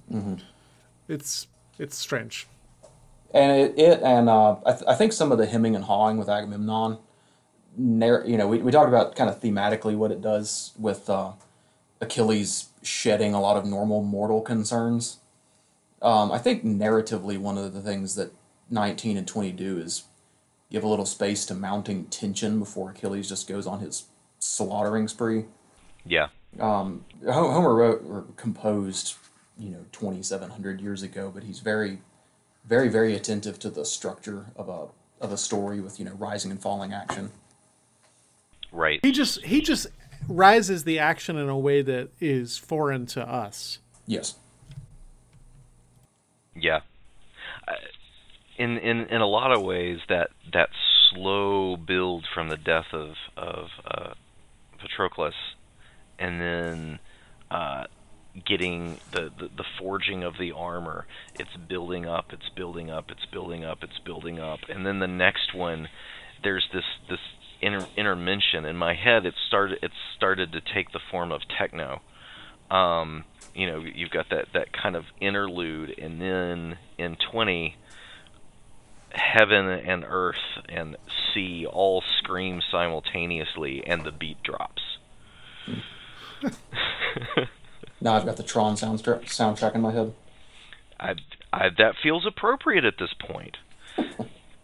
it's it's strange. And it, it and uh, I, th- I think some of the hemming and hawing with Agamemnon, narr- you know, we, we talked about kind of thematically what it does with uh, Achilles shedding a lot of normal mortal concerns. Um, I think narratively, one of the things that 19 and 20 do is give a little space to mounting tension before Achilles just goes on his slaughtering spree. yeah. Um, Homer wrote or composed, you know, 2,700 years ago, but he's very, very, very attentive to the structure of a of a story with you know rising and falling action. Right. He just he just rises the action in a way that is foreign to us. Yes. Yeah. Uh, In in in a lot of ways that that slow build from the death of of uh, Patroclus and then uh, getting the, the the forging of the armor it's building up it's building up it's building up it's building up and then the next one there's this this inter- in my head it started it started to take the form of techno um, you know you've got that that kind of interlude and then in 20 heaven and earth and sea all scream simultaneously and the beat drops Now I've got the Tron soundtrack soundtrack in my head. I, I that feels appropriate at this point.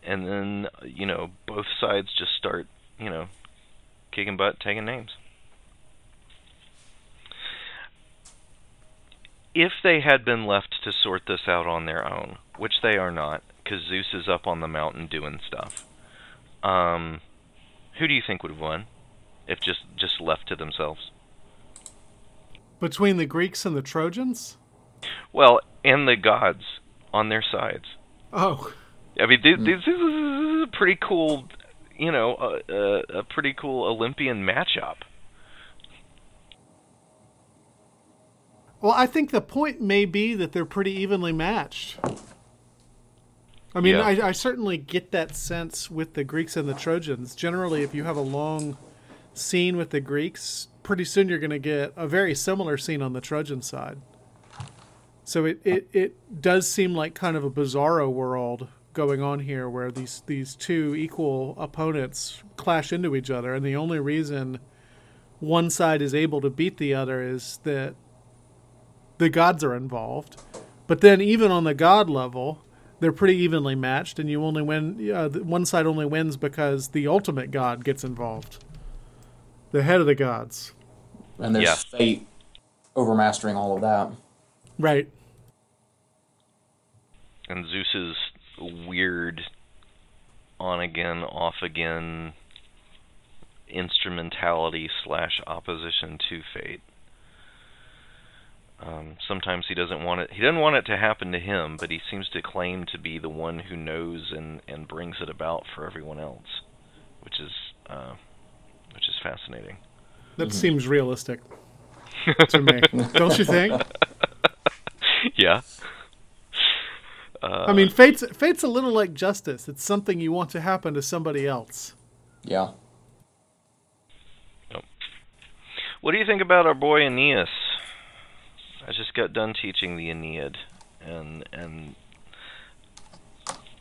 and then you know both sides just start you know kicking butt, taking names. If they had been left to sort this out on their own, which they are not, because Zeus is up on the mountain doing stuff, um, who do you think would have won if just just left to themselves? Between the Greeks and the Trojans? Well, and the gods on their sides. Oh, I mean, this, this is a pretty cool, you know, uh, uh, a pretty cool Olympian matchup. well, I think the point may be that they're pretty evenly matched. I mean, Yeah. I, I certainly get that sense with the Greeks and the Trojans. Generally, if you have a long scene with the Greeks, pretty soon you're going to get a very similar scene on the Trojan side. So it, it, it does seem like kind of a bizarro world going on here where these, these two equal opponents clash into each other. And the only reason one side is able to beat the other is that the gods are involved. But then, even on the god level, they're pretty evenly matched, and you only win. Uh, one side only wins because the ultimate god gets involved, the head of the gods. And there's Yeah. fate overmastering all of that. Right. And Zeus's weird on again, off again instrumentality slash opposition to fate. Um, sometimes he doesn't want it. He doesn't want it to happen to him, but he seems to claim to be the one who knows and and brings it about for everyone else, which is uh, which is fascinating. That seems realistic to me. Don't you think? yeah. Uh, I mean, fate's fate's a little like justice. It's something you want to happen to somebody else. Yeah. What do you think about our boy Aeneas? I just got done teaching the Aeneid, and and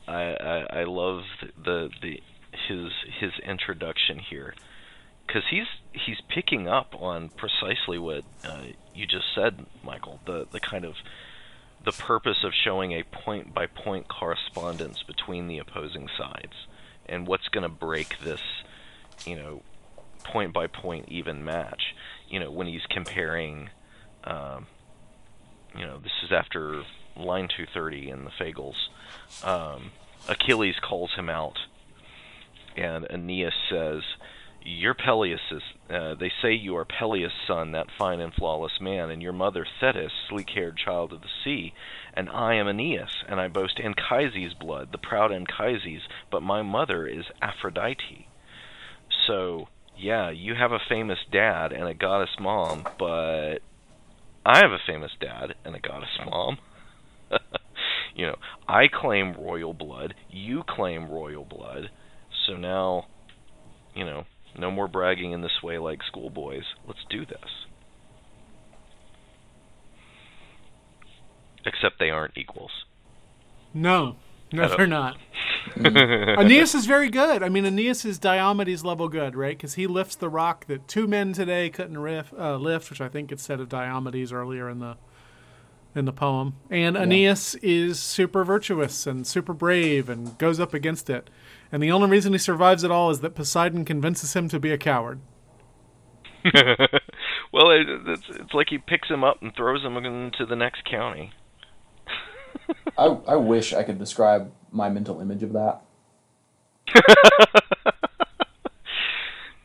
I I, I love the the his his introduction here, because he's he's picking up on precisely what uh, you just said, Michael. The the kind of the purpose of showing a point by point correspondence between the opposing sides, and what's going to break this, you know, point by point even match. You know, when he's comparing. Um, you know, this is after line 230 in the Fagles. Um, Achilles calls him out, and Aeneas says, "You're Peleus's. Uh, they say you are Peleus' son, that fine and flawless man, and your mother Thetis, sleek-haired child of the sea, and I am Aeneas, and I boast Anchises' blood, the proud Anchises, but my mother is Aphrodite. So." Yeah, you have a famous dad and a goddess mom, but I have a famous dad and a goddess mom. you know, I claim royal blood, you claim royal blood. So now, you know, no more bragging in this way like schoolboys. Let's do this. Except they aren't equals. No, no, they're not. Aeneas is very good. I mean, Aeneas is Diomedes level good, right? Because he lifts the rock that two men today couldn't riff, uh, lift, which I think it said of Diomedes earlier in the in the poem. And Aeneas is super virtuous and super brave and goes up against it. And the only reason he survives at all is that Poseidon convinces him to be a coward. well, it, it's it's like he picks him up and throws him into the next county. I, I wish I could describe my mental image of that.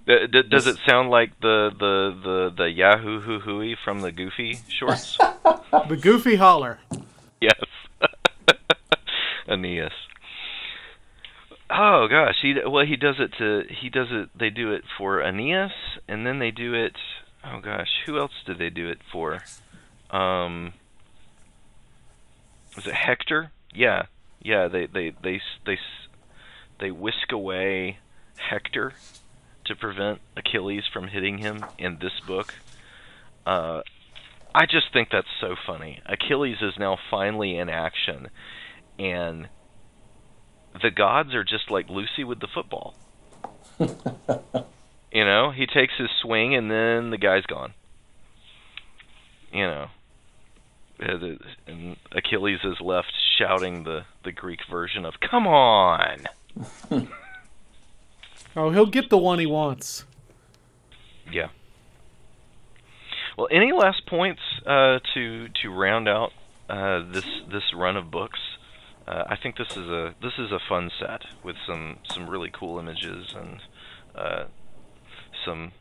D- d- does it sound like the the the the Yahoo hoo hooey from the Goofy shorts? The goofy holler. yes, Aeneas. Oh gosh, he well he does it to he does it. They do it for Aeneas, and then they do it. Oh gosh, who else did they do it for? Um, was it Hector? Yeah, yeah. They they they they they whisk away Hector to prevent Achilles from hitting him in this book. Uh, I just think that's so funny. Achilles is now finally in action, and the gods are just like Lucy with the football. you know, he takes his swing, and then the guy's gone. You know, Uh, and Achilles is left shouting the the Greek version of "Come on." Oh, he'll get the one he wants. Yeah. Well, any last points uh, to to round out uh, this this run of books? Uh, I think this is a this is a fun set with some some really cool images and uh, some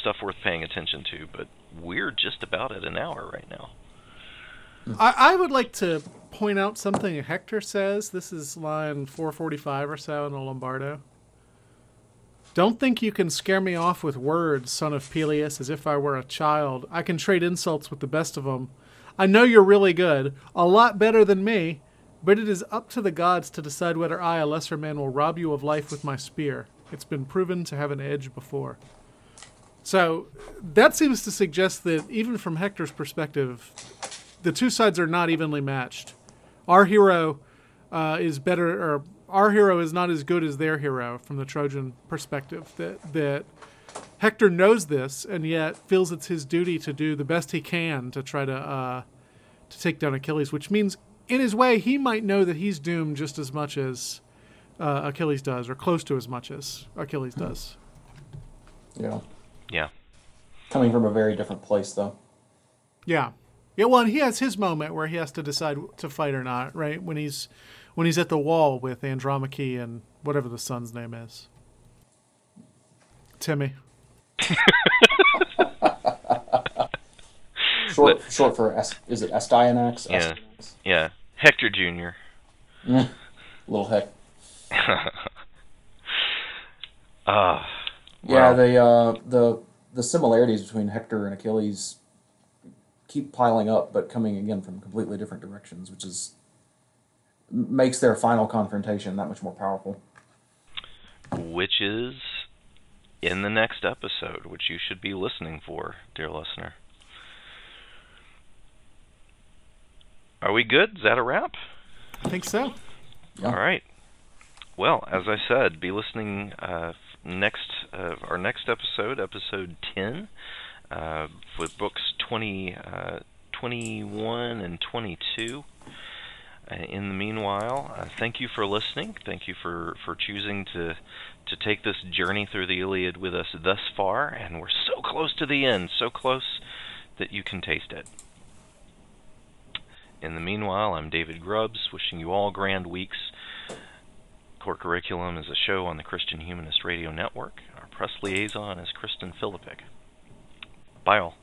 stuff worth paying attention to. But we're just about at an hour right now. I, I would like to point out something Hector says. This is line 445 or so in the Lombardo. Don't think you can scare me off with words, son of Peleus, as if I were a child. I can trade insults with the best of them. I know you're really good, a lot better than me, but it is up to the gods to decide whether I, a lesser man, will rob you of life with my spear. It's been proven to have an edge before. So that seems to suggest that even from Hector's perspective, the two sides are not evenly matched. Our hero uh, is better, or our hero is not as good as their hero from the Trojan perspective. That that Hector knows this, and yet feels it's his duty to do the best he can to try to uh, to take down Achilles. Which means, in his way, he might know that he's doomed just as much as uh, Achilles does, or close to as much as Achilles does. Yeah. Yeah. Coming from a very different place, though. Yeah. Yeah, well, and he has his moment where he has to decide to fight or not, right? When he's when he's at the wall with Andromache and whatever the son's name is. Timmy. Short, short for S, is it Astyanax? Yeah. Yeah. Hector Jr. Little heck. Ah. Yeah, Wow. the uh, the the similarities between Hector and Achilles keep piling up, but coming again from completely different directions, which is makes their final confrontation that much more powerful. which is in the next episode, which you should be listening for, dear listener. Are we good? Is that a wrap? I think so. Yeah. All right. Well, as I said, be listening uh, next uh, our next episode, episode ten, uh, with books 20, uh, 21 and twenty two. Uh, in the meanwhile, uh, thank you for listening. Thank you for, for choosing to to take this journey through the Iliad with us thus far, and we're so close to the end, so close that you can taste it. In the meanwhile, I'm David Grubbs, wishing you all grand weeks. Core Curriculum is a show on the Christian Humanist Radio Network. Our press liaison is Kristen Philippic. Bye all.